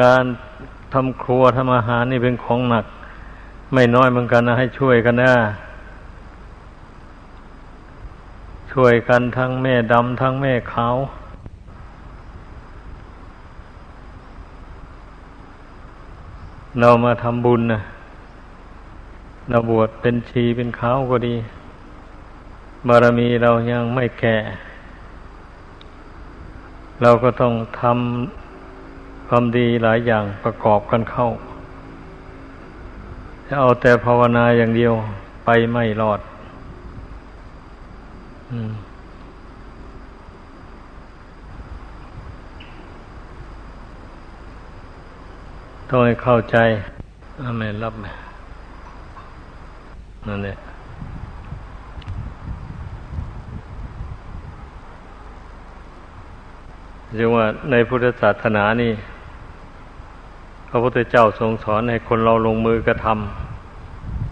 การทำครัวทำอาหารนี่เป็นของหนัก ไม่น้อยเหมือนกันนะให้ช่วยกันนะช่วยกันทั้งแม่ดำทั้งแม่ขาวเรามาทำบุญนะเราบวชเป็นชีเป็นขาวก็ดี บารมีเรายังไม่แก่ เราก็ต้องทำ ความดีหลายอย่างประกอบกันเข้าจะเอาแต่ภาวนาอย่างเดียวไปไม่รอดต้องให้เข้าใจอเมนรับนั่นแหละเรียกว่าในพุทธศาสนานี่ ระพุทธเจ้าทรงสอนให้คนเราลงมือกระท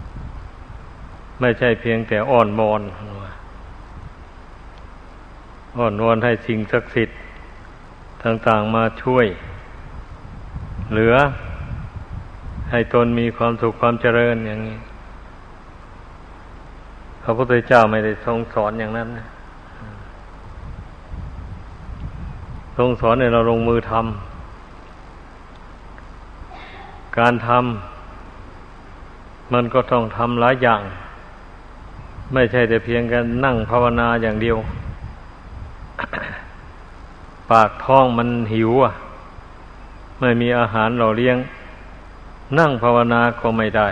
ำไม่ใช่เพียงแต่อ้อนบอนอ้อนวอนให้สิ่งศักดิ์สิทธิ์ต่างๆมาช่วย เหลือ ให้ตนมีความสุขความเจริญอย่างนี้พระพุทธเจ้าไม่ได้ทรงสอนอย่างนั้นนะทรงสอนให้เราลงมือทำ การทำมันก็ต้องทำหลายอย่าง ไม่ใช่แต่เพียงกันนั่งภาวนาอย่างเดียว ปากท้องมันหิวอะ ไม่มีอาหารหล่อเลี้ยง นั่งภาวนาก็ไม่ได้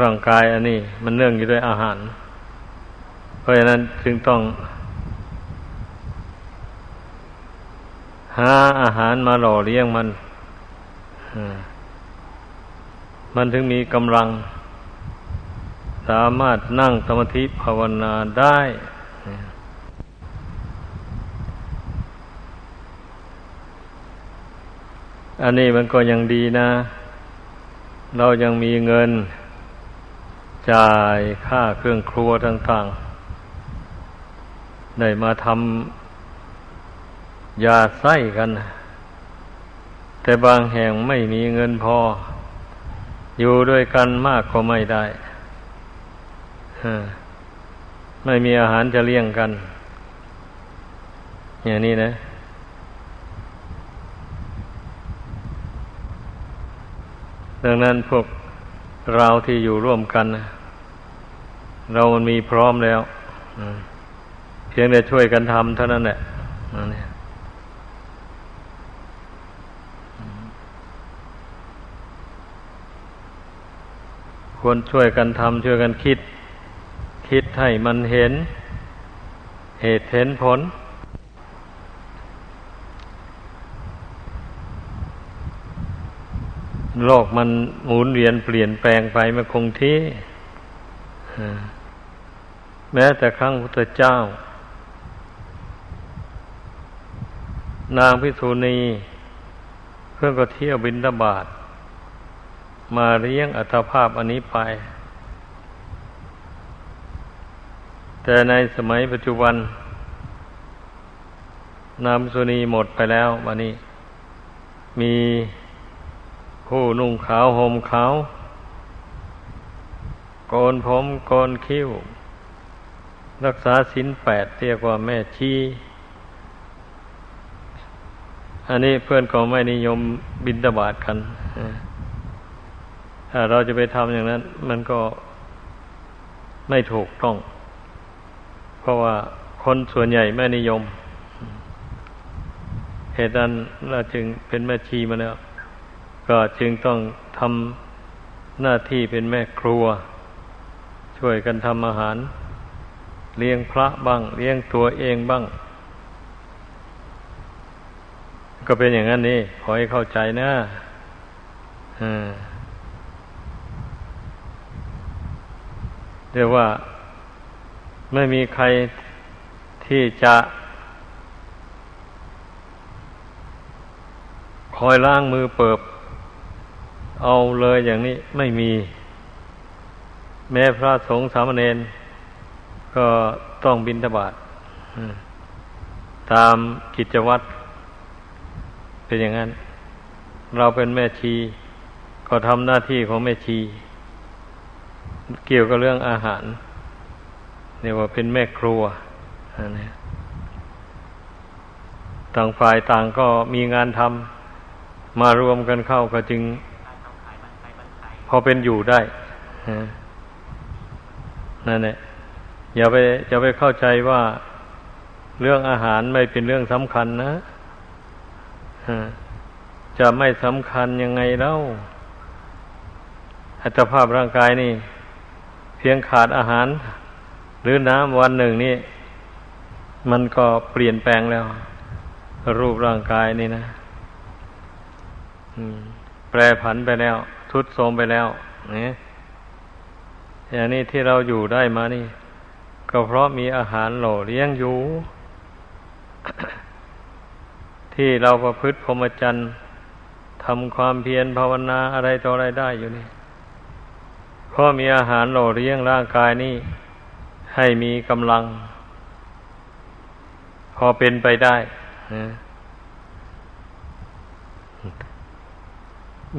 ร่างกายอันนี้ มันเนื่องอยู่ด้วยอาหาร เพราะฉะนั้นจึงต้อง หาอาหารมาหล่อเลี้ยงมัน มันถึงมีกำลัง สามารถนั่งสมาธิภาวนาได้ อันนี้มันก็ยังดีนะ เรายังมีเงิน จ่ายค่าเครื่องครัวต่างๆ ได้มาทำ อย่าไส้กัน แต่บางแห่งไม่มีเงินพอ อยู่ด้วยกันมากก็ไม่ได้ไม่มีอาหารจะเลี้ยงกัน อย่างนี้นะ ดังนั้นพวกเราที่อยู่ร่วมกันเรามันมีพร้อมแล้วเพียงแต่ช่วยกันทำเท่านั้นแหละนี่ ควรช่วยกันทำช่วยกันคิด คิดให้มันเห็น เหตุเห็นผล โลกมันหมุนเวียนเปลี่ยนแปลงไปมาคงที่ แม้แต่ครั้งพุทธเจ้า นางพิษุณีเพื่อนก็เที่ยวบินตบาท มาเลี้ยงอัตภาพอันนี้ไป แต่ในสมัยปัจจุบัน นามสุนีหมดไปแล้ววันนี้ มีผู้นุ่งขาวห่มขาวโกนผมโกนคิ้ว รักษาสินแปดเรียกว่าแม่ชีอันนี้เพื่อนก็ไม่นิยมบินตบาทกัน เราจะไปทำอย่างนั้น มันก็ไม่ถูกต้อง เพราะว่าคนส่วนใหญ่ไม่นิยม เหตุนั้นเราจึงเป็นแม่ชีมาแล้ว ก็จึงต้องทำหน้าที่เป็นแม่ครัว ช่วยกันทำอาหาร เลี้ยงพระบ้าง เลี้ยงตัวเองบ้าง ก็เป็นอย่างนั้นนี่ขอให้เข้าใจนะอ่า เรียกว่าไม่มีใครที่จะคอยล้างมือเปิบ เอาเลยอย่างนี้ไม่มี แม้พระสงฆ์สามเณรก็ต้องบินทบาทตามกิจวัตรเป็นอย่างนั้น เราเป็นแม่ชี ก็ทำหน้าที่ของแม่ชี เกี่ยวกับเรื่องอาหารเรียกว่าเป็นแม่ครัวนะต่างฝ่ายต่างก็มีงานทำมารวมกันเข้าก็จึง พอเป็นอยู่ได้นั่นแหละอย่าไปอย่าไปเข้าใจว่าเรื่องอาหารไม่เป็นเรื่องสำคัญนะจะไม่สำคัญยังไงเล่าอัตภาพร่างกายนี่ พียงขาดอาหาร หรือน้ำวันหนึ่งนี่มันก็เปลี่ยนแปลงแล้ว รูปร่างกายนี่นะแปรผันไปแล้ว ทุดโทรมไปแล้วนี่อย่างนี้ที่เราอยู่ได้มานี่ ก็เพราะมีอาหารหล่อเลี้ยงอยู่ ที่เราประพฤติพรหมจรรย์ทำความเพียรภาวนาอะไรต่ออะไรได้อยู่นี่ เพราะมีอาหารหล่อเลี้ยงร่างกายนี่ให้มีกำลัง พอเป็นไปได้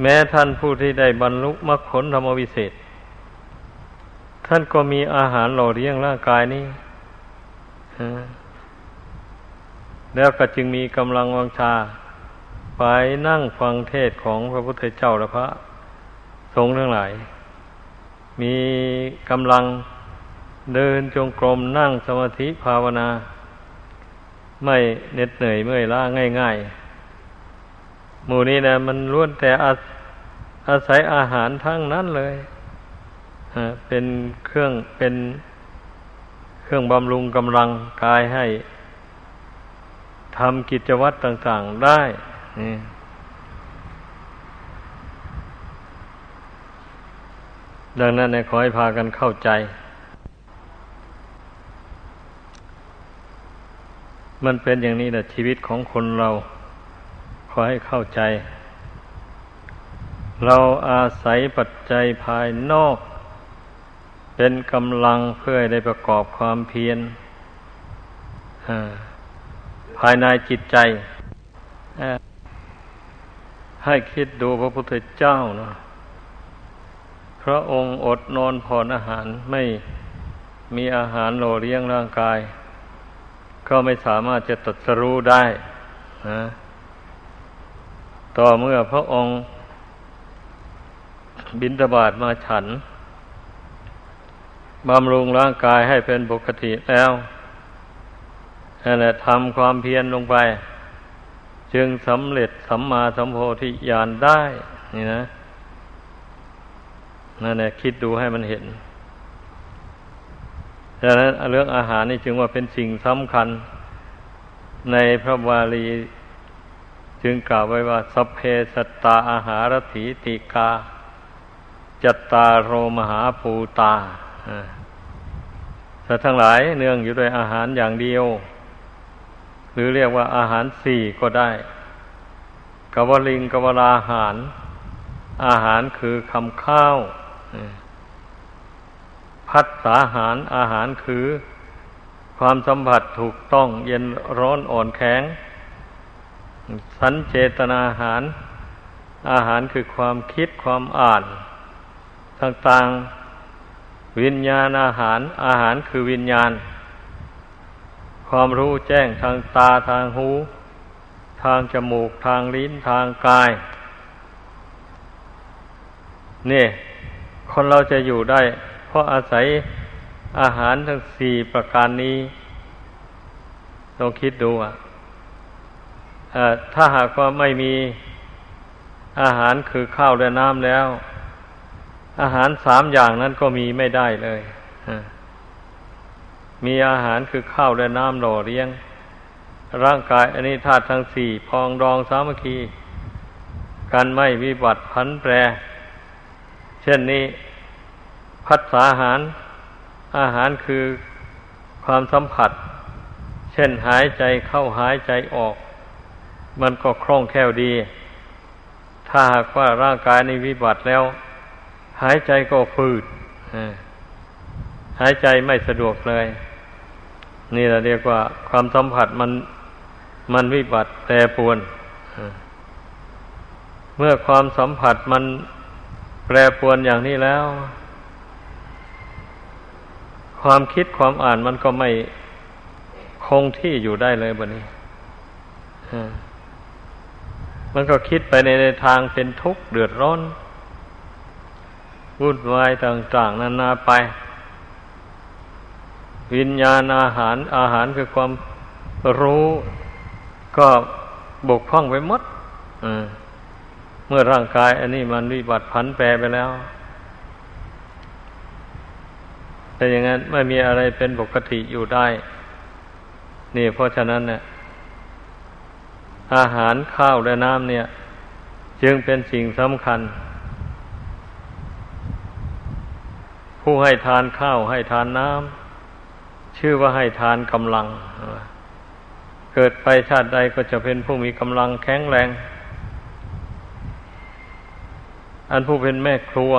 แม้ท่านผู้ที่ได้บรรลุมรรคผลธรรมวิเศษ ท่านก็มีอาหารหล่อเลี้ยงร่างกายนี้แล้วก็จึงมีกำลังวังชา ไปนั่งฟังเทศของพระพุทธเจ้าและพระ สงฆ์ทั้งหลาย มีกำลังเดินจงกรมนั่งสมาธิภาวนา ไม่เหน็ดเหนื่อยเมื่อยล้าง่ายๆหมู่นี้นะมันล้วนแต่อาอาศัยอาหารทั้งนั้นเลยเป็นเครื่องเป็นเครื่องบำรุงกำลังกายให้ทำกิจวัตรต่าง ๆได้นี่ ดังนั้นขอให้พากันเข้าใจ มันเป็นอย่างนี้แหละชีวิตของคนเรา ขอให้เข้าใจ เราอาศัยปัจจัยภายนอก เป็นกำลังเพื่อได้ประกอบความเพียรภายในจิตใจให้คิดดูพระพุทธเจ้าเนาะ พระองค์อดนอนผ่อนอาหารไม่มีอาหารโลเลี้ยงร่างกาย ก็ไม่สามารถจะตัดสรู้ได้นะต่อเมื่อพระองค์บินตบาทมาฉันบำรุงร่างกายให้เป็นปกติแล้วนั่นแหละทำความเพียรลงไป จึงสำเร็จสัมมาสัมโพธิญาณได้ นี่นะ นั่นแหละคิดดูให้มันเห็นดังนั้นเรื่องอาหารนี่จึงว่าเป็นสิ่งสำคัญ ในพระบาลีจึงกล่าวไว้ว่าสเพสตาอาหารถีติกา จัตตาโรมหาภูตาสัตว์ทั้งหลายเนื่องอยู่ด้วยอาหารอย่างเดียว หรือเรียกว่าอาหารสี่ก็ได้กวลิงกวลาหาร อาหารคือคำข้าว พัดสาหารอาหารคือ ความสัมผัสถูกต้องเย็นร้อนอ่อนแข็ง สันเจตนาอาหาร อาหารคือความคิดความอ่าน ต่างๆ วิญญาณอาหาร อาหารคือวิญญาณ ความรู้แจ้งทางตาทางหู ทางจมูกทางลิ้นทางกาย นี่ คนเราจะอยู่ได้ ราะอาศัยอาหารทั้งสี่ประการนี้ลองคิดดูอะถ้าหากว่าไม่มีอาหารคือข้าวและน้ำแล้ว อาหารสามอย่างนั้นก็มีไม่ได้เลยมีอาหารคือข้าวและน้ำหล่อเลี้ยง ร่างกายอันนี้ธาตุทั้งสี่พองดองสามัคคี กันไม่วิบัติพันแปร เช่นนี้ พัฒสาหาร อาหารคือความสัมผัส เช่นหายใจเข้าหายใจออก มันก็คล่องแคล่วดี ถ้าหากว่าร่างกายในวิบัติแล้ว หายใจก็ฝืดหายใจไม่สะดวกเลย นี่เราเรียกว่าความสัมผัสมันมันวิบัติแต่ปวนเมื่อความสัมผัสมันแปรปวนอย่างนี้แล้ว ความคิดความอ่านมันก็ไม่คงที่อยู่ได้เลยบันนี้มันก็คิดไปในทางเป็นทุกข์เดือดร้อนวุ่นวายต่าง ๆนานาไป วิญญาณอาหารอาหารคือความรู้ก็บกพร่องไปหมดเมื่อร่างกาย อันนี้มันวิบัติผันแปรไปแล้ว แต่อย่างนั้นไม่มีอะไรเป็นปกติอยู่ได้ นี่เพราะฉะนั้นเนี่ยอาหารข้าวและน้ำเนี่ย จึงเป็นสิ่งสำคัญ ผู้ให้ทานข้าวให้ทานน้ำชื่อว่าให้ทานกำลัง เกิดไปชาติใดก็จะเป็นผู้มีกำลังแข็งแรง อันผู้เป็นแม่ครัว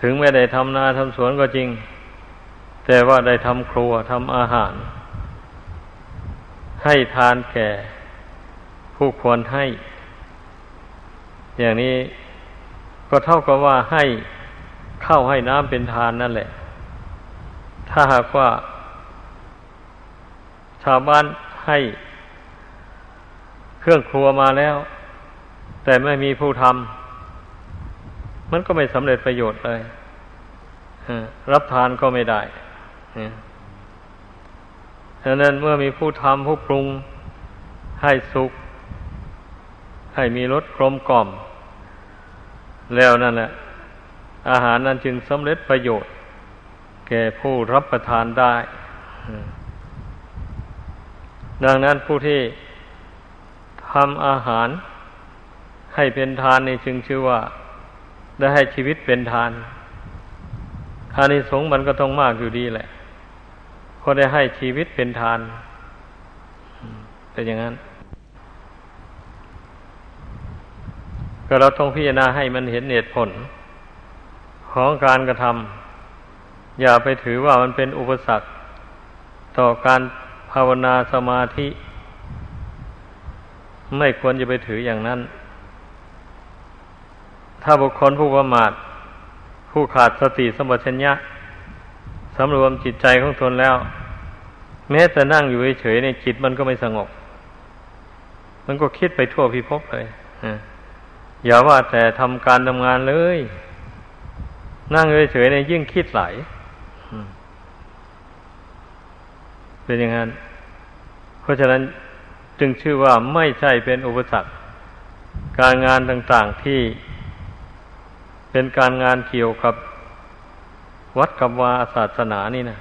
ถึงไม่ได้ทำนาทำสวนก็จริง แต่ว่าได้ทำครัวทำอาหาร ให้ทานแก่ผู้ควรให้ อย่างนี้ก็เท่ากับว่าให้เข้าให้น้ำเป็นทานนั่นแหละ ถ้าหากว่า ชาวบ้านให้เครื่องครัวมาแล้ว แต่ไม่มีผู้ทำ มันก็ไม่สำเร็จประโยชน์เลยรับทานก็ไม่ได้ดังนั้นเมื่อมีผู้ทำผู้ปรุงให้สุข ให้มีรสกลมกล่อม แล้วนั่นแหละอาหารนั้นจึงสำเร็จประโยชน์ แก่ผู้รับประทานได้ ดังนั้นผู้ที่ทำอาหารให้เป็นทานในจึงชื่อว่า ได้ให้ชีวิตเป็นทานอานิสงส์มันก็ต้องมากอยู่ดีแหละก็ได้ให้ชีวิตเป็นทานเป็นอย่างนั้น ก็เราต้องพิจารณาให้มันเห็นเหตุผล ของการกระทำอย่าไปถือว่ามันเป็นอุปสรรค ต่อการภาวนาสมาธิ ไม่ควรจะไปถืออย่างนั้น ถ้าบุคคลผู้ประมาทผู้ขาดสติสมบัติชัญญะสำรวมจิตใจของตนแล้ว แม้แต่นั่งอยู่เฉยๆในจิตมันก็ไม่สงบ มันก็คิดไปทั่วพิภพเลยอย่าว่าแต่ทำการทำงานเลย นั่งเฉยๆในยิ่งคิดไหลเป็นอย่างนั้น เพราะฉะนั้นจึงชื่อว่าไม่ใช่เป็นอุปสรรค การงานต่าง ๆที่ เป็นการงานเกี่ยวกับวัดกับวาศาสนานี่นะ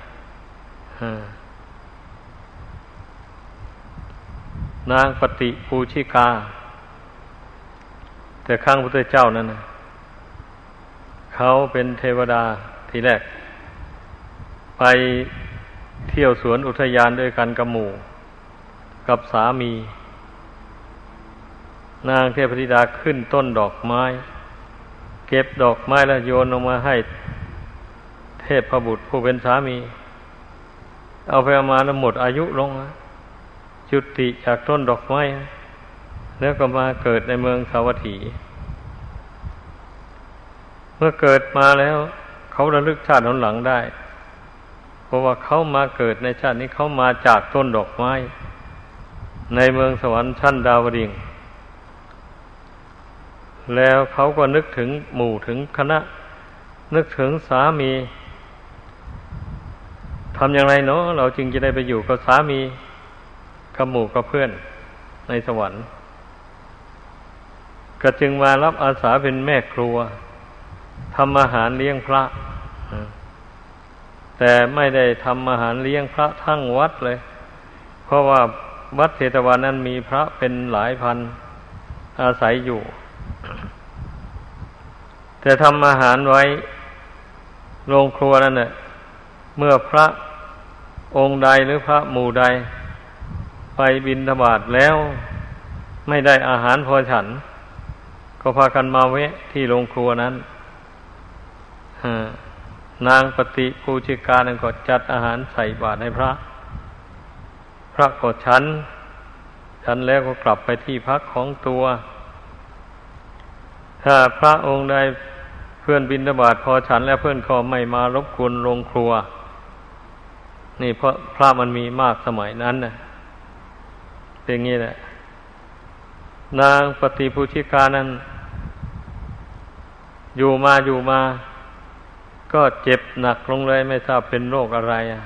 นางปฏิปูชิกา แต่ข้างพระเจ้านั่นนะเขาเป็นเทวดาทีแรก ไปเที่ยวสวนอุทยานด้วยกันกับหมู่ กับสามี นางเทพธิดาขึ้นต้นดอกไม้ เก็บดอกไม้แล้วโยนลงมาให้เทพบุตรผู้เป็นสามี เอาไปเอามาแล้วหมดอายุลงจุติจากต้นดอกไม้ แล้วก็มาเกิดในเมืองสาวัตถี เมื่อเกิดมาแล้ว เขาระลึกชาติหลังได้ เพราะว่าเขามาเกิดในชาตินี้เขามาจากต้นดอกไม้ ในเมืองสวรรค์ชั้นดาวดิง แล้วเขาก็นึกถึงหมู่ถึงคณะ นึกถึงสามีทำอย่างไรเนาะเราจึงจะได้ไปอยู่กับสามีกับหมู่กับเพื่อนในสวรรค์ก็จึงมารับอาสาเป็นแม่ครัวทำอาหารเลี้ยงพระ แต่ไม่ได้ทำอาหารเลี้ยงพระทั้งวัดเลย เพราะว่าวัดเทตวันนั้นมีพระเป็นหลายพันอาศัยอยู่ แต่ทำอาหารไว้โรงครัวนั่นเน่ะเมื่อพระองค์ใดหรือพระหมู่ใด ไปบินธบาตแล้ว ไม่ได้อาหารพอฉัน ก็พากันมาเวะที่โรงครัวนั้นนางปฏิปูชิกานั้นก็จัดอาหารใส่บาตรให้พระ พระก็ฉัน ฉันแล้วก็กลับไปที่พักของตัว ถ้าพระองค์ใดเพื่อนบินทบาทพอฉันแล้วเพื่อนก็ไม่มารบกวนโรงครัว นี่เพราะพระมันมีมากสมัยนั้นนะเป็นงี้แหละ นางปฏิปูชิกานั้น อยู่มาอยู่มา ก็เจ็บหนักลงเลยไม่ทราบเป็นโรคอะไรอะ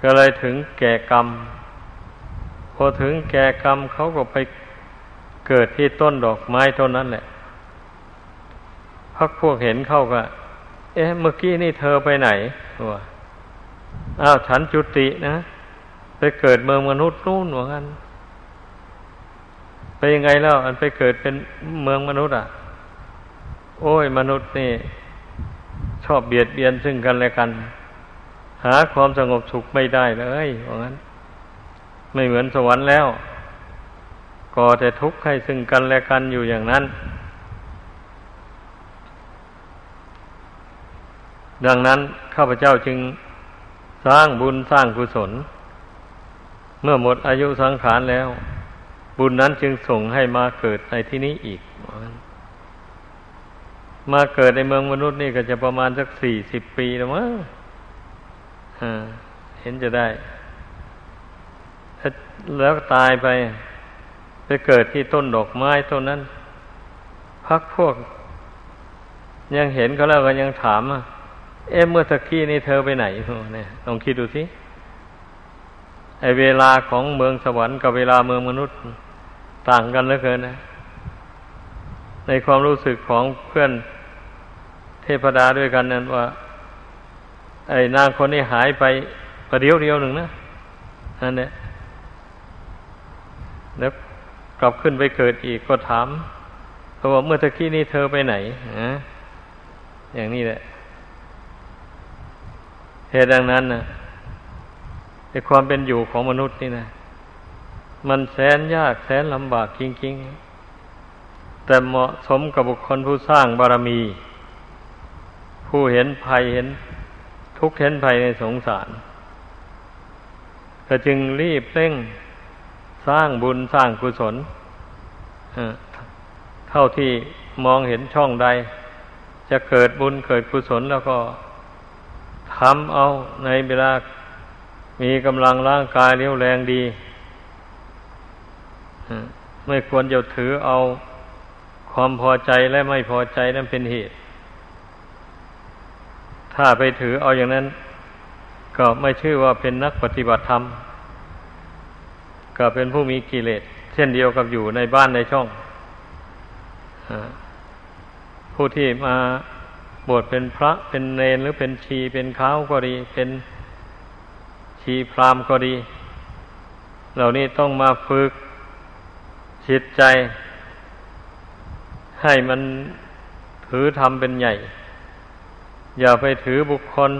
ก็เลยถึงแก่กรรม พอถึงแก่กรรมเขาก็ไป เกิดที่ต้นดอกไม้ต้นนั้นแหละพักพวกเห็นเข้าก็ เอ๊ะ เมื่อกี้นี่เธอไปไหนวะอ้าวฉันจุตินะ ไปเกิดเมืองมนุษย์นู่นหมือนกันไปยังไงแล้วอันไปเกิดเป็นเมืองมนุษย์อะ โอ้ย มนุษย์นี่ ชอบเบียดเบียนซึ่งกันและกัน หาความสงบสุขไม่ได้เลยว่างั้น ไม่เหมือนสวรรค์แล้ว ก่อแต่ทุกข์ให้ซึ่งกันและกันอยู่อย่างนั้น ดังนั้นข้าพเจ้าจึงสร้างบุญสร้างกุศล เมื่อหมดอายุสังขารแล้ว บุญนั้นจึงส่งให้มาเกิดในที่นี้อีก มาเกิดในเมืองมนุษย์นี่ก็จะประมาณสักสี่สิบปีแล้วมั้งเห็นจะได้ แล้วตายไป ไปเกิดที่ต้นดอกไม้ต้นนั้น พักพวก ยังเห็นเขาแล้วก็ยังถามอะเอ๊ะเมื่อตะกี้นี่เธอไปไหนเนี่ยลองคิดดูสิไอเวลาของเมืองสวรรค์กับเวลาเมืองมนุษย์ต่างกันเหลือเกินนะ ในความรู้สึกของเพื่อนเทพดาด้วยกันนั้นว่า ไอ้นางคนนี้หายไปประเดียวเดียวหนึ่งนะนั่นเนี่ยแล้ว กลับขึ้นไปเกิดอีกก็ถามเขาบอกเมื่อตะกี้นี้เธอไปไหนนะอย่างนี้แหละเหตุดังนั้นนะในความเป็นอยู่ของมนุษย์นี่นะมันแสนยากแสนลำบากจริงๆ แต่เหมาะสมกับบุคคลผู้สร้างบารมี ผู้เห็นภัยเห็นทุกข์เห็นภัยในสงสารก็จึงรีบเร่ง สร้างบุญสร้างกุศลเท่าที่มองเห็นช่องใด จะเกิดบุญเกิดกุศลแล้วก็ทำเอาในเวลามีกำลังร่างกายเรียวแรงดีไม่ควรจะถือเอาความพอใจและไม่พอใจนั้นเป็นเหตุ ถ้าไปถือเอาอย่างนั้น ก็ไม่ชื่อว่าเป็นนักปฏิบัติธรรม ก็เป็นผู้มีกิเลสเช่นเดียวกับอยู่ในบ้านในช่องผู้ที่มาบวชเป็นพระเป็นเนนหรือเป็นชีเป็นข้าวก็ดี เป็นชีพรามก็ดี เหล่านี้ต้องมาฝึกจิตใจ ให้มันถือธรรมเป็นใหญ่ อย่าไปถือบุคคล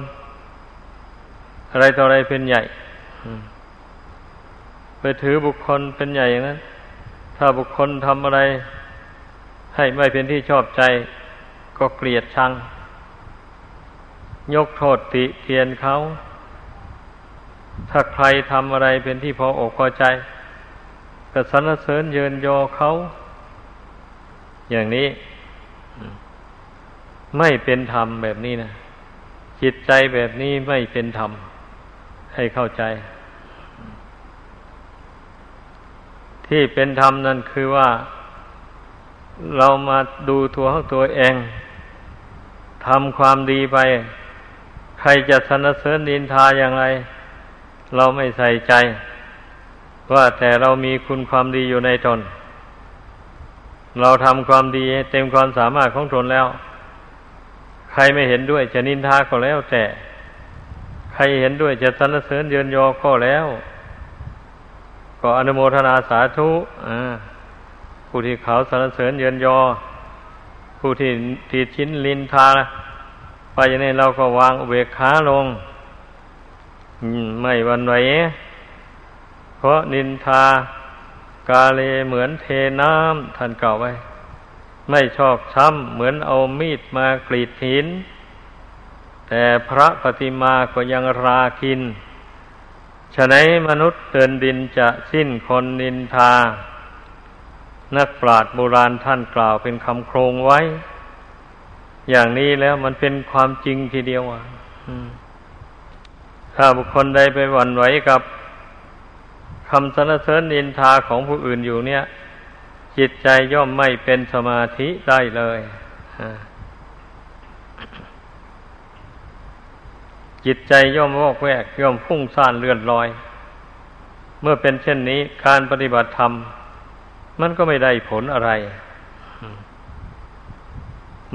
อะไรต่ออะไรเป็นใหญ่ ถือบุคคลเป็นใหญ่อย่างนั้น ถ้าบุคคลทำอะไร ให้ไม่เป็นที่ชอบใจ ก็เกลียดชัง ยกโทษติเตียนเขา ถ้าใครทำอะไรเป็นที่พออกพอใจก็สรรเสริญเยินยอเขา อย่างนี้ ไม่เป็นธรรมแบบนี้นะจิตใจแบบนี้ไม่เป็นธรรมให้เข้าใจ ที่เป็นธรรมนั่นคือว่า เรามาดูตัวของตัวเองทำความดีไป ใครจะสนเสริญดินทาอย่างไร เราไม่ใส่ใจ ว่าแต่เรามีคุณความดีอยู่ในตน เราทำความดีเต็มความสามารถของตนแล้ว ใครไม่เห็นด้วยจะนินทาก็แล้วแต่ ใครเห็นด้วยจะสรรเสริญเยินยอก็แล้ว ก็อนุโมทนาสาธุผู้ที่เขาสรรเสริญเยินยอ ผู้ที่ทีชิ้นลินทาไปอย่างนี้เราก็วางอุเบกขาลงไม่วันไหวเพราะนินทากาเลเหมือนเทน้ำท่านเก่าไว้ ไม่ชอกช้ำเหมือนเอามีดมากรีดหิน แต่พระปฏิมาก็ยังราคิน ฉะนั้นมนุษย์เตือนดินจะสิ้นคนนินทา นักปราชญ์โบราณท่านกล่าวเป็นคำโครงไว้ อย่างนี้แล้วมันเป็นความจริงทีเดียวอะถ้าบุคคลใดไปหวั่นไหวกับคำสรรเสริญนินทาของผู้อื่นอยู่เนี่ย จิตใจย่อมไม่เป็นสมาธิได้เลย จิตใจย่อมวอกแวกย่อมพุ่งซ่านเลื่อนลอย เมื่อเป็นเช่นนี้การปฏิบัติธรรม มันก็ไม่ได้ผลอะไร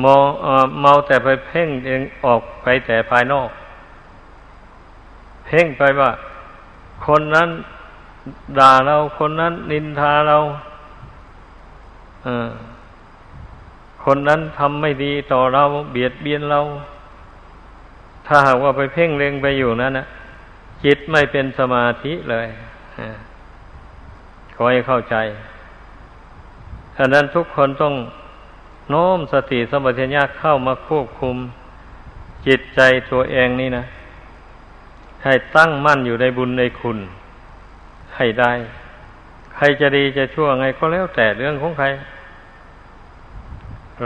มองเมาแต่ไปเพ่งเองออกไปแต่ภายนอก เพ่งไปว่า คนนั้นด่าเราคนนั้นนินทาเราคนนั้นทำไม่ดีต่อเราเบียดเบียนเรา ถ้าหากว่าไปเพ่งเล็งไปอยู่นั้นนะจิตไม่เป็นสมาธิเลยขอให้เข้าใจฉะนั้นทุกคนต้องโน้มสติสมัชัญญาเข้ามาควบคุมจิตใจตัวเองนี่นะ ให้ตั้งมั่นอยู่ในบุญในคุณ ให้ได้ ใครจะดีจะชั่วไงก็แล้วแต่เรื่องของใคร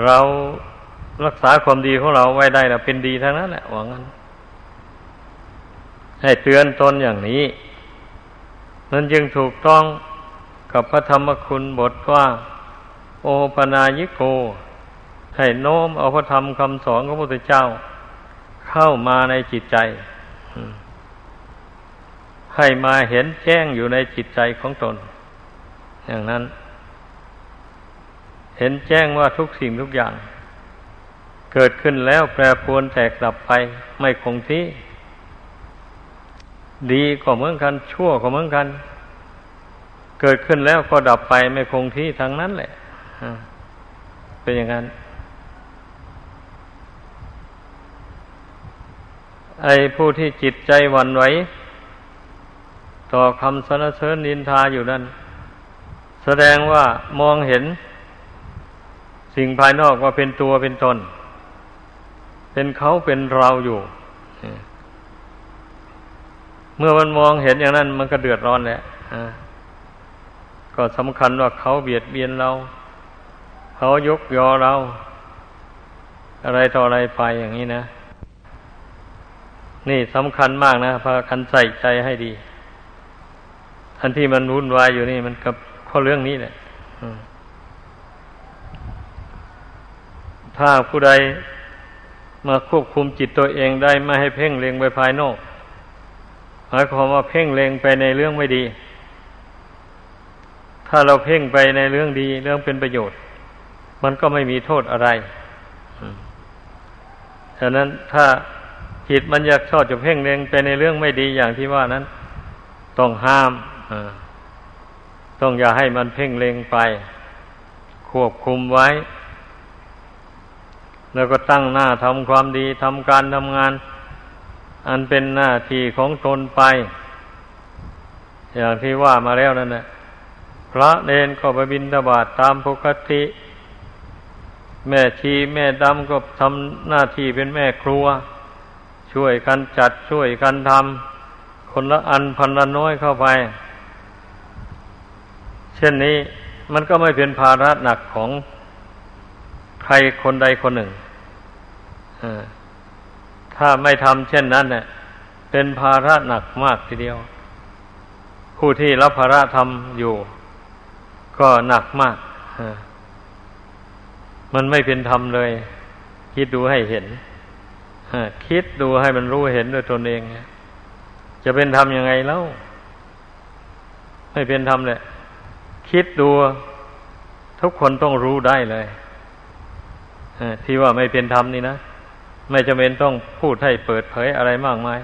เรารักษาความดีของเราไว้ได้แล้วเป็นดีทั้งนั้นแหละหวังงั้น ให้เตือนตนอย่างนี้ นั้นจึงถูกต้องกับพระธรรมคุณบทว่า โอปนายิโก ให้โน้มเอาพระธรรมคำสอนของพระพุทธเจ้า เข้ามาในจิตใจ ให้มาเห็นแจ้งอยู่ในจิตใจของตน อย่างนั้น เห็นแจ้งว่าทุกสิ่งทุกอย่าง เกิดขึ้นแล้วแปรปรวนแตกดับไปไม่คงที่ ดีก็เหมือนกัน ชั่วก็เหมือนกัน เกิดขึ้นแล้วก็ดับไปไม่คงที่ทั้งนั้นแหละเป็นอย่างนั้น ไอ้ผู้ที่จิตใจวันไหวต่อคำสรรเสริญนินทาอยู่นั่นแสดงว่ามองเห็น สิ่งภายนอกว่าเป็นตัวเป็นตน เป็นเขาเป็นเราอยู่ เมื่อมันมองเห็นอย่างนั้น มันก็เดือดร้อนแหละก็สำคัญว่าเขาเบียดเบียนเรา เขายกยอเรา อะไรต่ออะไรไปอย่างนี้นะ นี่สำคัญมากนะพาคันใส่ใจให้ดีอันที่มันวุ่นวายอยู่นี่มันกับข้อเรื่องนี้แหละถ้าผู้ใดมาควบคุมจิตตัวเองได้ไม่ให้เพ่งเล็งไปภายนอก มายความว่าเพ่งเล็งไปในเรื่องไม่ดี ถ้าเราเพ่งไปในเรื่องดีเรื่องเป็นประโยชน์ มันก็ไม่มีโทษอะไรฉะนั้นถ้าจิตมันอยากชอบจะเพ่งเล็งไปในเรื่องไม่ดีอย่างที่ว่านั้น ต้องห้ามต้องอย่าให้มันเพ่งเล็งไป ควบคุมไว้ แล้วก็ตั้งหน้าทำความดีทำการทำงาน อันเป็นหน้าที่ของตนไป อย่างที่ว่ามาแล้วนั่นแหละพระเนนก็ไปบินทบาทตามปกติ แม่ชีแม่ดำก็ทำหน้าที่เป็นแม่ครัว ช่วยกันจัดช่วยกันทำคนละอันพันละน้อยเข้าไป เช่นนี้มันก็ไม่เป็นภาระหนักของใครคนใดคนหนึ่ง ถ้าไม่ทำเช่นนั้นเนี่ยเป็นภาระหนักมากทีเดียว ผู้ที่รับภาระทำอยู่ ก็หนักมากมันไม่เป็นธรรมเลย คิดดูให้เห็นคิดดูให้มันรู้เห็นด้วยตนเอง จะเป็นธรรมยังไงเล่าไม่เป็นธรรมเลยคิดดูทุกคนต้องรู้ได้เลยที่ว่าไม่เป็นธรรมนี่นะ ไม่จำเป็นต้องพูดให้เปิดเผยอะไรมากมาย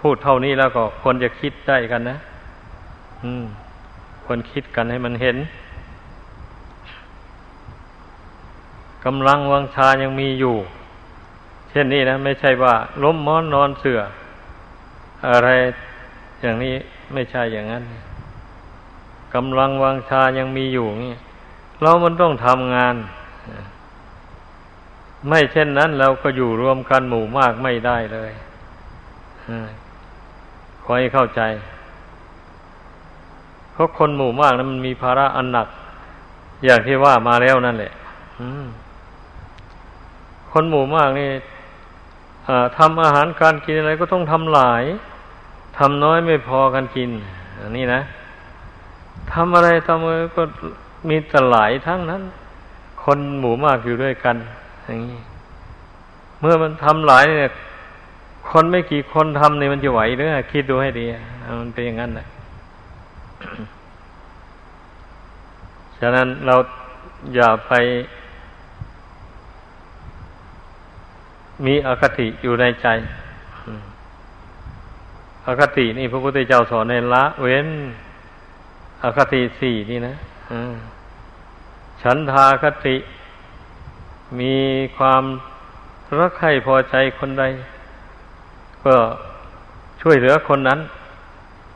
พูดเท่านี้แล้วก็ควรจะคิดได้กันนะ อืมควรคิดกันให้มันเห็นกำลังวังชายังมีอยู่ เช่นนี้นะ ไม่ใช่ว่า ล้มม้อนนอนเสือ อะไรอย่างนี้ไม่ใช่อย่างนั้นกำลังวังชายังมีอยู่นี่เรามันต้องทำงาน ไม่เช่นนั้นเราก็อยู่รวมกันหมู่มากไม่ได้เลยขอให้เข้าใจ เพราะคนหมู่มากนั้นมันมีภาระอันหนัก อย่างที่ว่ามาแล้วนั่นแหละคนหมู่มากนี่ทำอาหารการกินอะไรก็ต้องทำหลายทำน้อยไม่พอกันกิน อันนี้นะทำอะไรทำอะไรก็มีแต่หลายทั้งนั้น คนหมู่มากอยู่ด้วยกัน อย่างนี้เมื่อมันทำหลายเนี่ย คนไม่กี่คนทำเนี่ยมันจะไหวหรือคิดดูให้ดีมันเป็นอย่างนั้นนะฉะนั้นเราอย่าไป มีอคติอยู่ในใจ อคตินี่พระพุทธเจ้าสอนในละเว้น อคติสี่นี่นะฉันทาคติ มีความรักใคร่พอใจคนใด ก็ช่วยเหลือคนนั้น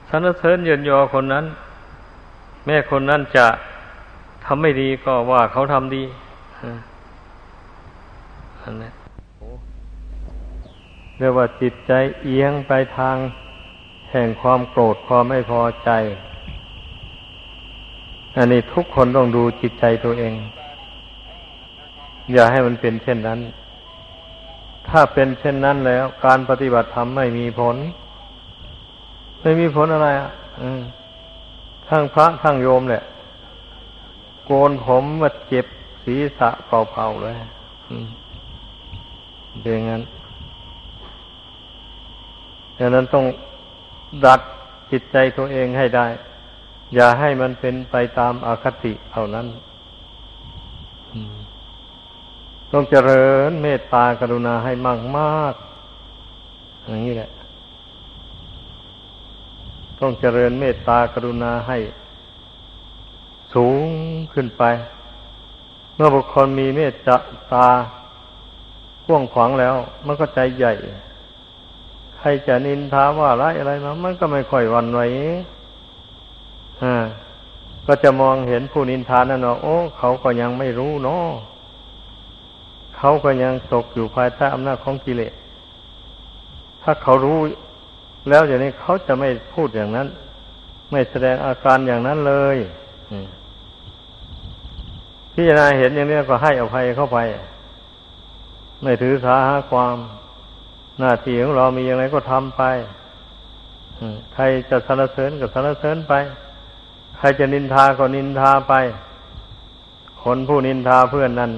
สรรเสริญเยินยอคนนั้น แม่คนนั้นจะทำไม่ดีก็ว่าเขาทำดีอันนี้เรียกว่าจิตใจเอียงไปทางแห่งความโกรธความไม่พอใจ อันนี้ทุกคนต้องดูจิตใจตัวเอง อย่าให้มันเป็นเช่นนั้น ถ้าเป็นเช่นนั้นแล้ว การปฏิบัติธรรมไม่มีผล ไม่มีผลอะไรอะทั้งพระทั้งโยมแหละ โกนผมมาเจ็บศีรษะเป่าๆเลยเป็นงั้นดังนั้นต้องดัดจิตใจตัวเองให้ได้ อย่าให้มันเป็นไปตามอาคติเท่านั้นต้ องเจริญเมตตากรุณาให้มากมากอย่างนี้แหละ ต้องเจริญเมตตากรุณาให้ สูงขึ้นไป เมื่อบุคคลมีเมตตาพ่วงขวางแล้ว มันก็ใจใหญ่ ใครจะนินทาว่าร้ายอะไรมา มันก็ไม่ค่อยวันไหวอ่าก็จะมองเห็นผู้นินทานั่นว่าโอ้ เขาก็ยังไม่รู้เนาะ เขาก็ยังตกอยู่ภายใต้อำนาจของกิเลส ถ้าเขารู้แล้วอย่างนี้เขาจะไม่พูดอย่างนั้น ไม่แสดงอาการอย่างนั้นเลยพี่นายเห็นอย่างนี้ก็ให้อภัยเข้าไป ไม่ถือสาหาความหน้าที่ของเรามีอย่างไรก็ทำไปใครจะสรรเสริญก็สรรเสริญไป ใครจะนินทาก็นินทาไป คนผู้นินทาเพื่อนนั้น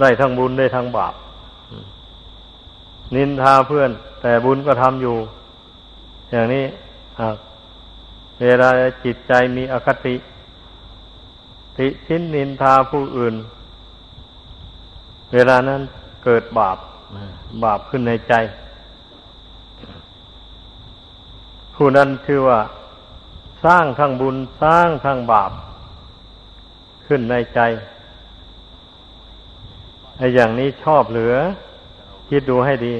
ได้ทั้งบุญได้ทั้งบาป นินทาเพื่อน แต่บุญก็ทำอยู่ อย่างนี้เวลาจิตใจมีอคติ ติชินนินทาผู้อื่น เวลานั้นเกิดบาป บาปขึ้นในใจ ผู้นั้นชื่อว่า สร้างทั้งบุญสร้างทั้งบาป ขึ้นในใจ ไอ้อย่างนี้ชอบเหลือ คิดดูให้ดี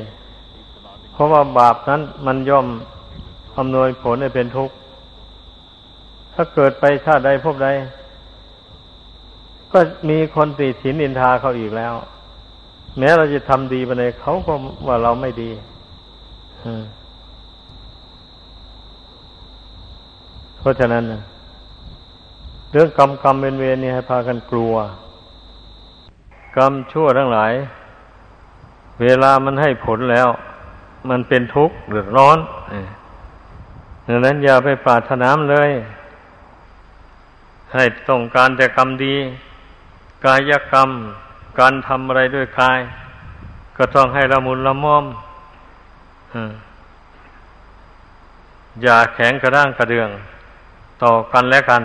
เพราะว่าบาปนั้นมันย่อมอำนวยผลให้เป็นทุกข์ ถ้าเกิดไปชาติใดพบใด ก็มีคนติฉินอินทาเขาอีกแล้ว แม้เราจะทำดีไปเลยเขาก็ว่าเราไม่ดีเพราะฉะนั้นเรื่องกรรมกรรมเวรเวรนี่ให้พากันกลัว กรรมชั่วทั้งหลาย เวลามันให้ผลแล้ว มันเป็นทุกข์หรือร้อนดังนั้นอย่าไปปรารถนามเลย ให้ต้องการแต่กรรมดี กายกรรม การทำอะไรด้วยกาย ก็ต้องให้ละมุนละม่อมอย่าแข็งกระด้างกระเดือง ต่อกันและกัน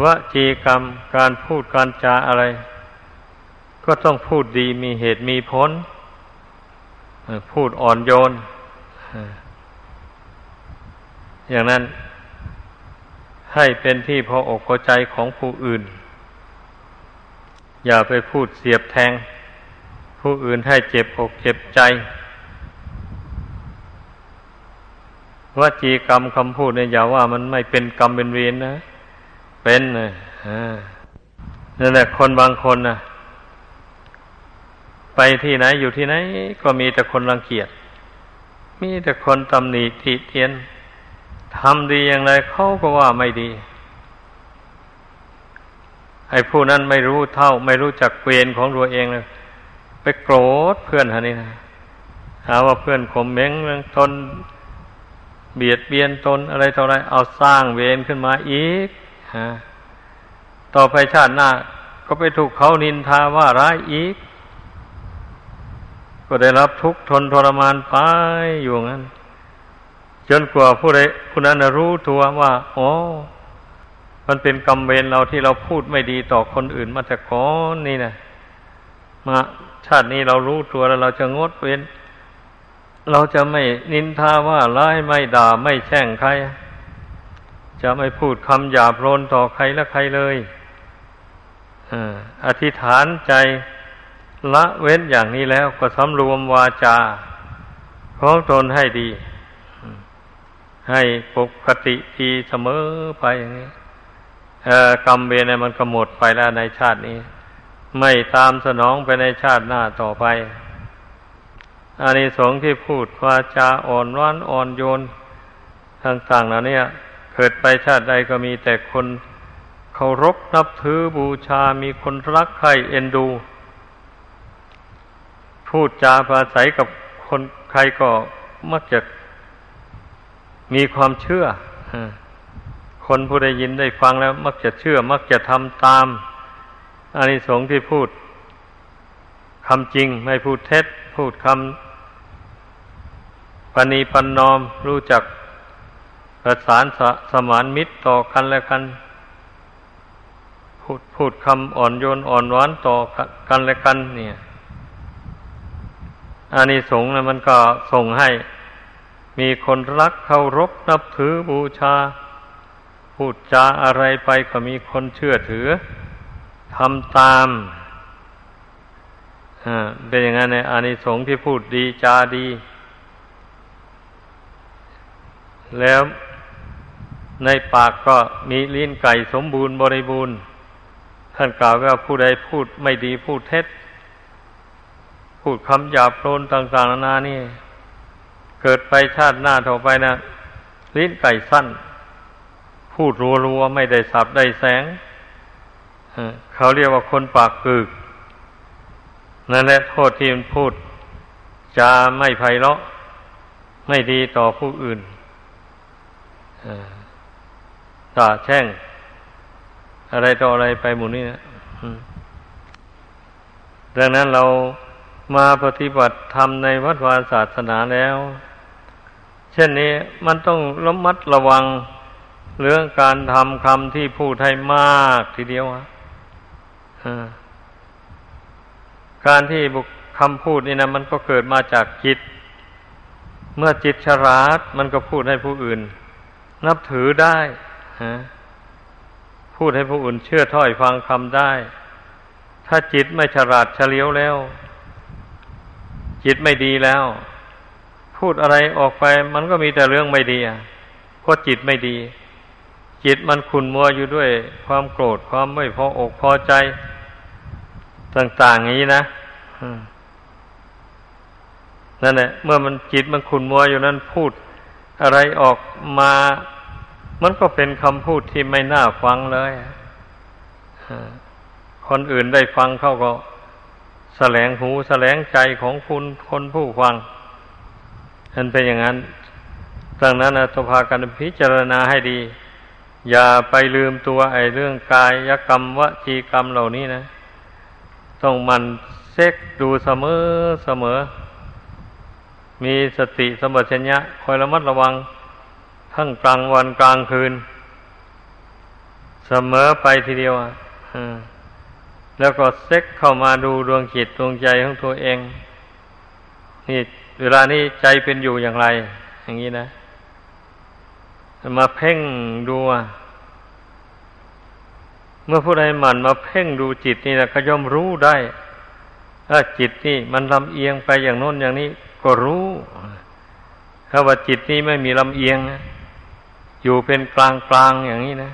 วจีกรรมการพูดการจาอะไร ก็ต้องพูดดีมีเหตุมีผลพูดอ่อนโยน อย่างนั้น ให้เป็นที่พออกพอใจของผู้อื่น อย่าไปพูดเสียบแทง ผู้อื่นให้เจ็บอกเจ็บใจวจีกรรมคำพูดเนี่ยอย่าว่ามันไม่เป็นกรรมเป็นเวรนะ เป็นเลยนั่นแหละคนบางคนนะไปที่ไหนอยู่ที่ไหน ก็มีแต่คนรังเกียจ มีแต่คนตำหนิติเตียนทำดีอย่างไรเขาก็ว่าไม่ดี ไอ้ผู้นั้นไม่รู้เท่า ไม่รู้จักเวรของตัวเองเลยไปโกรธเพื่อนฮะนี่นะหาว่าเพื่อนข่มเม้งเรื่องตนเบียดเบียนตนอะไรต่ออะไร เอาสร้างเวรขึ้นมาอีก ต่อไปชาติหน้า ก็ไปถูกเขานินทาว่าร้ายอีก ก็ได้รับทุกข์ทนทรมานไปอยู่งั้น จนกว่าผู้ใดผู้นั้นรู้ตัวว่า อ๋อ มันเป็นกรรมเวรเราที่เราพูดไม่ดีต่อคนอื่นมาแต่ก่อนนี่นะมาชาตินี้เรารู้ตัวแล้วเราจะงดเว้น เราจะไม่นินทาว่าร้ายไม่ด่าไม่แช่งใคร จะไม่พูดคำหยาบโลนต่อใครและใครเลยอธิษฐานใจละเว้นอย่างนี้แล้วก็สำรวมวาจาของตนให้ดี ให้ปกติทีเสมอไปอย่างนี้กรรมเวรเนี่ยมันก็หมดไปแล้วในชาตินี้ ไม่ตามสนองไปในชาติหน้าต่อไปอานิสงส์ที่พูดวาจาอ่อนร้อนอ่อนโยนต่างๆเหล่านี้ เกิดไปชาติใดก็มีแต่คนเคารพนับถือบูชา มีคนรักใครเอ็นดู พูดจาภาศัยกับคนใครก็มักจะมีความเชื่อ คนผู้ได้ยินได้ฟังแล้ว มักจะเชื่อ มักจะทำตามอานิสงส์ที่พูดคำจริงไม่พูดเท็จ พูดคำปณีปันนอมรู้จัก ประสานสสมานมิตรต่อกันและกัน พูดพูดคำอ่อนโยนอ่อนหวานต่อกันและกัน เนี่ยอานิสงส์นะมันก็ส่งให้ มีคนรักเคารพนับถือบูชา พูดจาอะไรไปก็มีคนเชื่อถือทำตามเป็นอย่างนั้นในอานิสงส์ที่พูดดีจาดี แล้ว ในปากก็มีลิ้นไก่สมบูรณ์บริบูรณ์ ท่านกล่าวว่าผู้ใดพูดไม่ดีพูดเท็จ พูดคำหยาบโลนต่าง ๆ นานานี่ เกิดไปชาติหน้าต่อไปนะลิ้นไก่สั้น พูดรัวๆไม่ได้สับได้แสงเขาเรียกว่าคนปากกึกนั่นแหละโทษที่มันพูดจะไม่ไพเราะ ไม่ดีต่อผู้อื่น ด่าแช่ง อะไรต่ออะไรไปหมู่นี้นะดังนั้นเรามาปฏิบัติธรรมในวัดวาศาสนาแล้ว เช่นนี้มันต้องระมัดระวังเรื่องการทำคำที่พูดให้มากทีเดียวการที่บุคคำพูดนี่นะมันก็เกิดมาจากจิต เมื่อจิตฉลาดมันก็พูดให้ผู้อื่น นับถือได้ พูดให้ผู้อื่นเชื่อถ้อยฟังคำได้ ถ้าจิตไม่ฉลาดเฉลียวแล้ว จิตไม่ดีแล้ว พูดอะไรออกไป มันก็มีแต่เรื่องไม่ดีเพราะจิตไม่ดี จิตมันขุนมัวอยู่ด้วย ความโกรธความไม่พออกพอใจ ต่าง ๆ อย่างนี้นะนั่นแหละเมื่อมันจิตมันขุนมัวอยู่นั้นพูดอะไรออกมา มันก็เป็นคำพูดที่ไม่น่าฟังเลยคนอื่นได้ฟังเขาก็แสลงหูแสลงใจของคุณคนผู้ฟังมันเป็นอย่างนั้นดังนั้นต้องพากันพิจารณาให้ดี อย่าไปลืมตัวไอ้เรื่องกายกรรมวจีกรรมเหล่านี้นะ ต้องมันเซ็กดูเสมอเสมอ มีสติสมบัติญญะคอยระมัดระวัง ทั้งกลางวันกลางคืน เสมอไปทีเดียวอะแล้วก็เซ็กเข้ามาดูดวงจิตดวงใจของตัวเอง นี่เวลานี้ใจเป็นอยู่อย่างไร อย่างนี้นะมาเพ่งดูเมื่อผู้ใดหมั่นมาเพ่งดูจิตนี่นะก็ย่อมรู้ได้ถ้าจิตนี่มันลำเอียงไปอย่างโน้นอย่างนี้ ก็รู้ถ้าว่าจิตนี้ไม่มีลำเอียง อยู่เป็นกลางกลางอย่างนี้นะ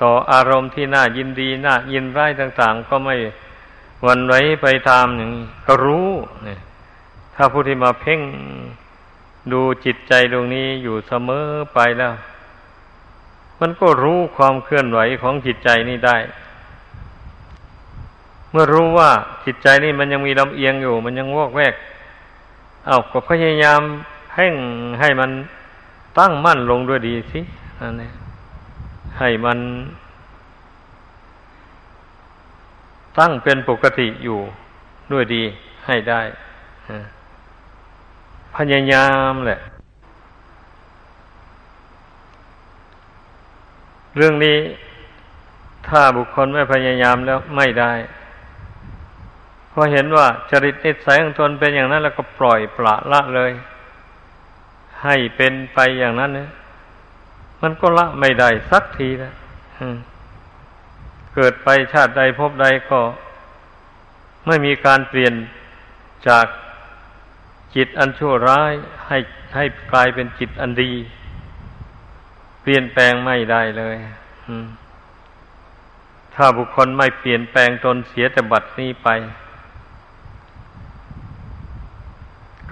ต่ออารมณ์ที่น่ายินดีน่ายินร้ายต่าง ๆ ก็ไม่วันไว้ไปตามอย่างนี้ก็รู้เนี่ยถ้าผู้ที่มาเพ่งดูจิตใจตรงนี้อยู่เสมอไปแล้ว มันก็รู้ความเคลื่อนไหวของจิตใจนี้ได้ เมื่อรู้ว่าจิตใจนี่มันยังมีลำเอียงอยู่ มันยังวอกแวก เอาก็พยายามเพ่งให้มัน ตั้งมั่นลงด้วยดีสิอันนี้ให้มัน ตั้งเป็นปกติอยู่ด้วยดีให้ได้พยายามแหละ เรื่องนี้ถ้าบุคคลไม่พยายามแล้วไม่ได้พอเห็นว่าจริตนิสัยของตนเป็นอย่างนั้น แล้วก็ปล่อยปละละเลย ให้เป็นไปอย่างนั้นเนี่ยมันก็ละไม่ได้สักทีนะเกิดไปชาติใดพบใดก็ ไม่มีการเปลี่ยนจากจิตอันชั่วร้ายให้ให้กลายเป็นจิตอันดี เปลี่ยนแปลงไม่ได้เลยถ้าบุคคลไม่เปลี่ยนแปลงตนเสียแต่บัดนี้ไป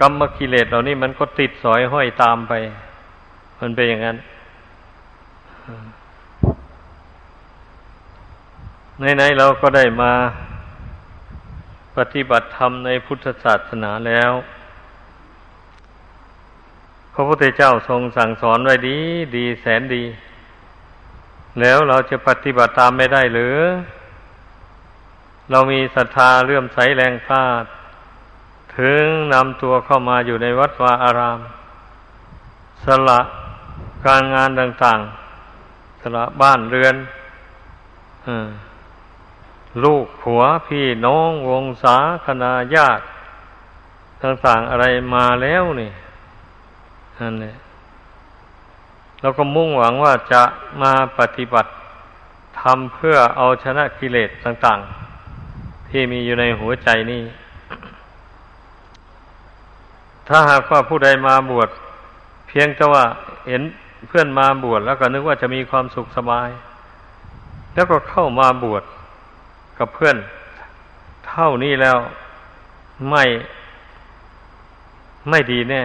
กรรมกิเลสเหล่านี้มันก็ติดสอยห้อยตามไป มันเป็นอย่างนั้นในๆเราก็ได้มาปฏิบัติธรรมในพุทธศาสนาแล้ว พระพุทธเจ้าทรงสั่งสอนไว้ดี ดีแสนดี แล้วเราจะปฏิบัติตามไม่ได้หรือ เรามีศรัทธาเลื่อมใสแรงกล้า ถึงนำตัวเข้ามาอยู่ในวัดวาอาราม สละการงานต่าง ๆ สละบ้านเรือนลูกผัวพี่น้องวงศาคณาญาติต่างๆอะไรมาแล้วนี่นั่นแหละเราก็มุ่งหวังว่าจะมาปฏิบัติทำเพื่อเอาชนะกิเลสต่าง ๆ ที่มีอยู่ในหัวใจนี่ ถ้าหากว่าผู้ใดมาบวชเพียงแต่ว่าเห็นเพื่อนมาบวชแล้วก็นึกว่าจะมีความสุขสบาย แล้วก็เข้ามาบวชกับเพื่อน เท่านี้แล้วไม่ไม่ดีแน่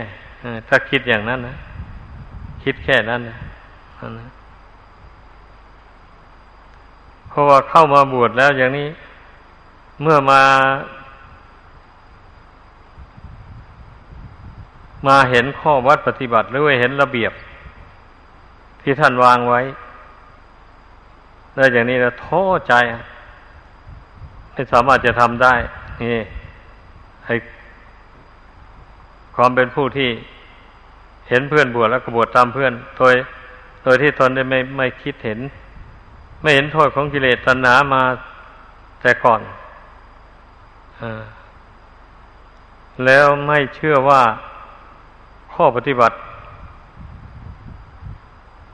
ถ้าคิดอย่างนั้นนะคิดแค่นั้นนะเพราะว่าเข้ามาบวชแล้วอย่างนี้ เมื่อมา มาเห็นข้อวัดปฏิบัติหรือว่าเห็นระเบียบ ที่ท่านวางไว้แล้อย่างนี้เราท้อใจ ไม่สามารถจะทำได้ นี่ให้ความเป็นผู้ที่เห็นเพื่อนบวชแล้วก็บวชตามเพื่อน โดย โดยที่ตนได้ไม่ไม่คิดเห็น ไม่เห็นโทษของกิเลสตัณหามาแต่ก่อนอแล้วไม่เชื่อว่า ข้อปฏิบัติ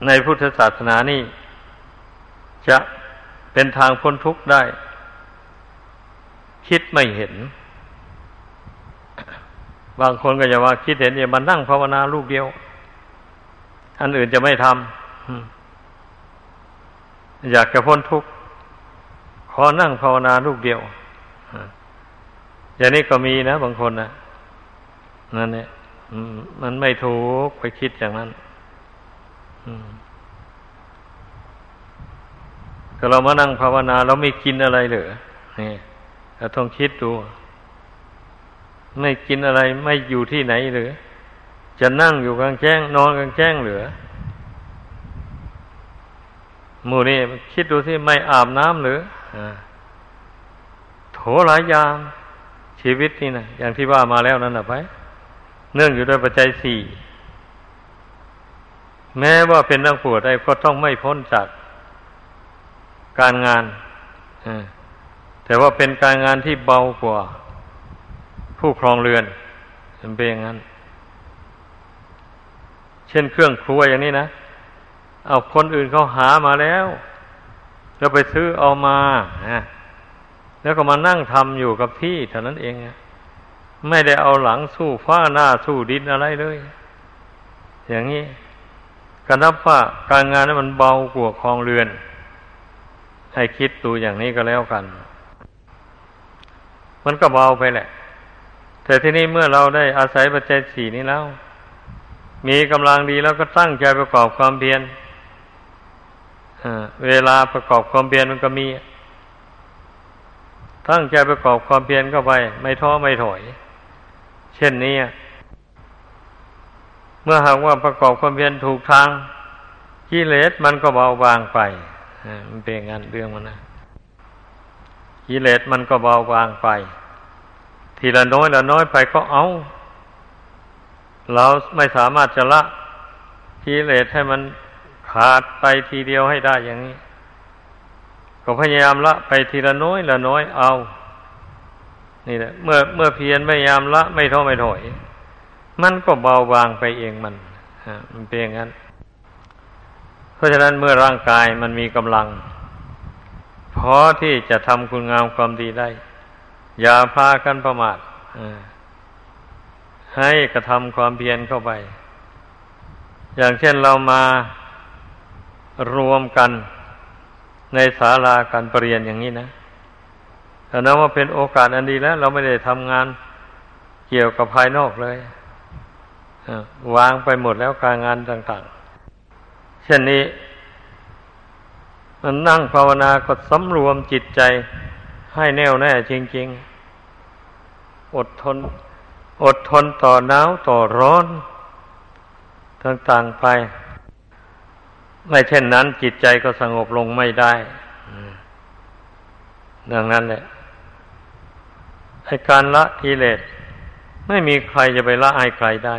ในพุทธศาสนานี่จะเป็นทางพ้นทุกข์ได้ คิดไม่เห็น บางคนก็จะว่าคิดเห็นอย่ามานั่งภาวนาลูกเดียว อันอื่นจะไม่ทำอยากจะพ้นทุกข์ขอนั่งภาวนาลูกเดียวอย่างนี้ก็มีนะ บางคนนะนั่นเนี่ย มันไม่ถูกไปคิดอย่างนั้นก็เรามานั่งภาวนาเราไม่กินอะไรเหรอนี่เราต้องคิดดู ไม่กินอะไรไม่อยู่ที่ไหนหรือ จะนั่งอยู่กลางแจ้ง นอนกลางแจ้งหรือหมู่นี่คิดดูที่ไม่อาบน้ำหรือโถหลายอย่างชีวิตนี่นะอย่างที่ว่ามาแล้วนั่นแหะไป เนื่องอยู่ด้วยปัจจัยสี่แม้ว่าเป็นนักปวดได้ก็ต้องไม่พ้นจากการงานแต่ว่าเป็นการงานที่เบากว่า ผู้ครองเรือนเป็นอย่างนั้น เช่นเครื่องครัวอย่างนี้นะ เอาคนอื่นเขาหามาแล้วแล้วไปซื้อเอามาแล้วก็มานั่งทำอยู่กับที่เท่านั้นเอง ไม่ได้เอาหลังสู้ฟ้าหน้าสู้ดินอะไรเลย อย่างนี้ก็นับว่าการงานนั้นมันเบากว่าคลองเรือน ให้คิดดูอย่างนี้ก็แล้วกัน มันก็เบาไปแหละ แต่ที่นี้เมื่อเราได้อาศัยปัจจัยสี่นี้แล้ว มีกำลังดีแล้วก็ตั้งใจประกอบความเพียรเวลาประกอบความเพียรมันก็มี ตั้งใจประกอบความเพียรเข้าไป ไม่ท้อไม่ถอย ช่นนี้ เมื่อหากว่าประกอบความเพียรถูกทางกิเลสมันก็เบาบางไปมันเป็นงานเรื่องมันนะกิเลสมันก็เบาบางไป ทีละน้อยละน้อยไปก็เอา เราไม่สามารถจะละกิเลสให้มันขาดไปทีเดียวให้ได้อย่างนี้ ก็พยายามละไปทีละน้อยละน้อยเอา นี่แหละ เมื่อเมื่อเพียรพยายามละไม่ท้อไม่ถอย มันก็เบาบางไปเองมันมันเป็นอย่างนั้น เพราะฉะนั้นเมื่อร่างกายมันมีกำลัง พอที่จะทำคุณงามความดีได้ อย่าพากันประมาทให้กระทำความเพียรเข้าไป อย่างเช่นเรามารวมกันในศาลาการประเรียนอย่างนี้นะ แต่นั้นว่าเป็นโอกาสอันดีแล้ว เราไม่ได้ทำงานเกี่ยวกับภายนอกเลยวางไปหมดแล้วการงานต่างๆ เช่นนี้ มันนั่งภาวนาก็สำรวมจิตใจให้แน่วแน่จริง ๆ อดทน อดทนต่อหนาวต่อร้อน ต่างๆไป ไม่เช่นนั้นจิตใจก็สงบลงไม่ได้ ดังนั้นแหละ ให้การละกิเลสไม่มีใครจะไปละให้ใครได้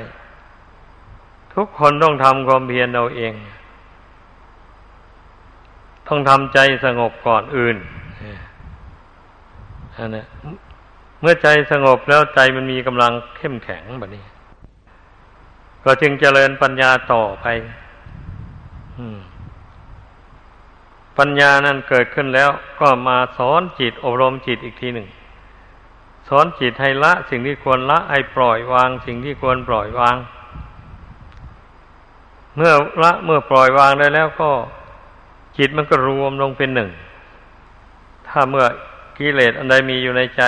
ทุกคนต้องทำความเพียรเอาเอง ต้องทำใจสงบก่อนอื่นอันนี้เมื่อใจสงบแล้วใจมันมีกำลังเข้มแข็งแบบนี้ ก็จึงเจริญปัญญาต่อไปปัญญานั้นเกิดขึ้นแล้วก็มาสอนจิตอบรมจิตอีกทีหนึ่ง สอนจิตให้ละ สิ่งที่ควรละให้ปล่อยวาง สิ่งที่ควรปล่อยวาง เมื่อละเมื่อปล่อยวางได้แล้วก็จิตมันก็รวมลงเป็นหนึ่ง ถ้าเมื่อกิเลสอันใดมีอยู่ในใจ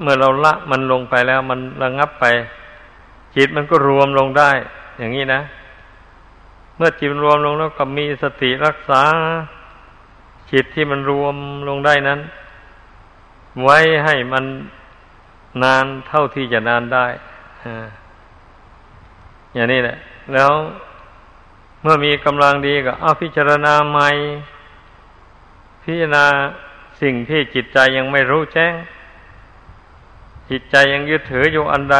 เมื่อเราละมันลงไปแล้วมันระงับไป จิตมันก็รวมลงได้ อย่างนี้นะ เมื่อจิตรวมลงแล้วก็มีสติรักษา จิตที่มันรวมลงได้นั้น ไว้ให้มันนานเท่าที่จะนานได้อย่างนี้แหละ แล้วเมื่อมีกำลังดีก็เอาพิจารณาใหม่ พิจารณาสิ่งที่จิตใจยังไม่รู้แจ้ง จิตใจยังยึดถืออยู่อันใด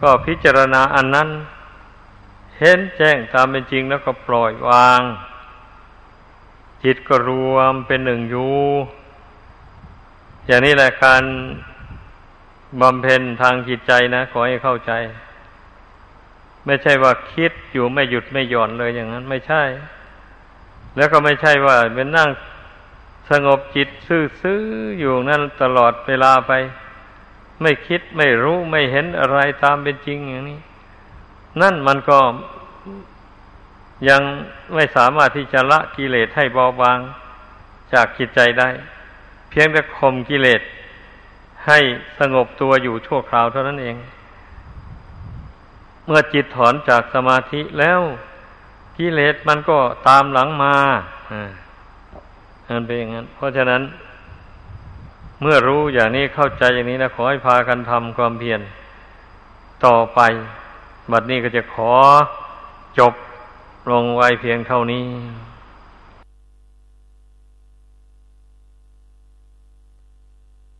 ก็พิจารณาอันนั้น เห็นแจ้งตามเป็นจริงแล้วก็ปล่อยวาง จิตก็รวมเป็นหนึ่งอยู่ อย่างนี้แหละการบำเพ็ญทางจิตใจนะขอให้เข้าใจ ไม่ใช่ว่าคิดอยู่ไม่หยุดไม่หย่อนเลยอย่างนั้น ไม่ใช่ แล้วก็ไม่ใช่ว่าเป็นนั่งสงบจิตซื่อๆอยู่นั่นตลอดเวลาไป ไม่คิดไม่รู้ไม่เห็นอะไรตามเป็นจริงอย่างนี้ นั่นมันก็ยังไม่สามารถที่จะละกิเลสให้เบาบางจากจิตใจได้ เพียงแต่ข่มกิเลสให้สงบตัวอยู่ชั่วคราวเท่านั้นเอง เมื่อจิตถอนจากสมาธิแล้วกิเลสมันก็ตามหลังมาอ่ามันเป็นอย่างนั้น เพราะฉะนั้น เมื่อรู้อย่างนี้เข้าใจอย่างนี้นะขอให้พากันทำความเพียรต่อไป บัดนี้ก็จะขอจบลงไว้เพียงเท่านี้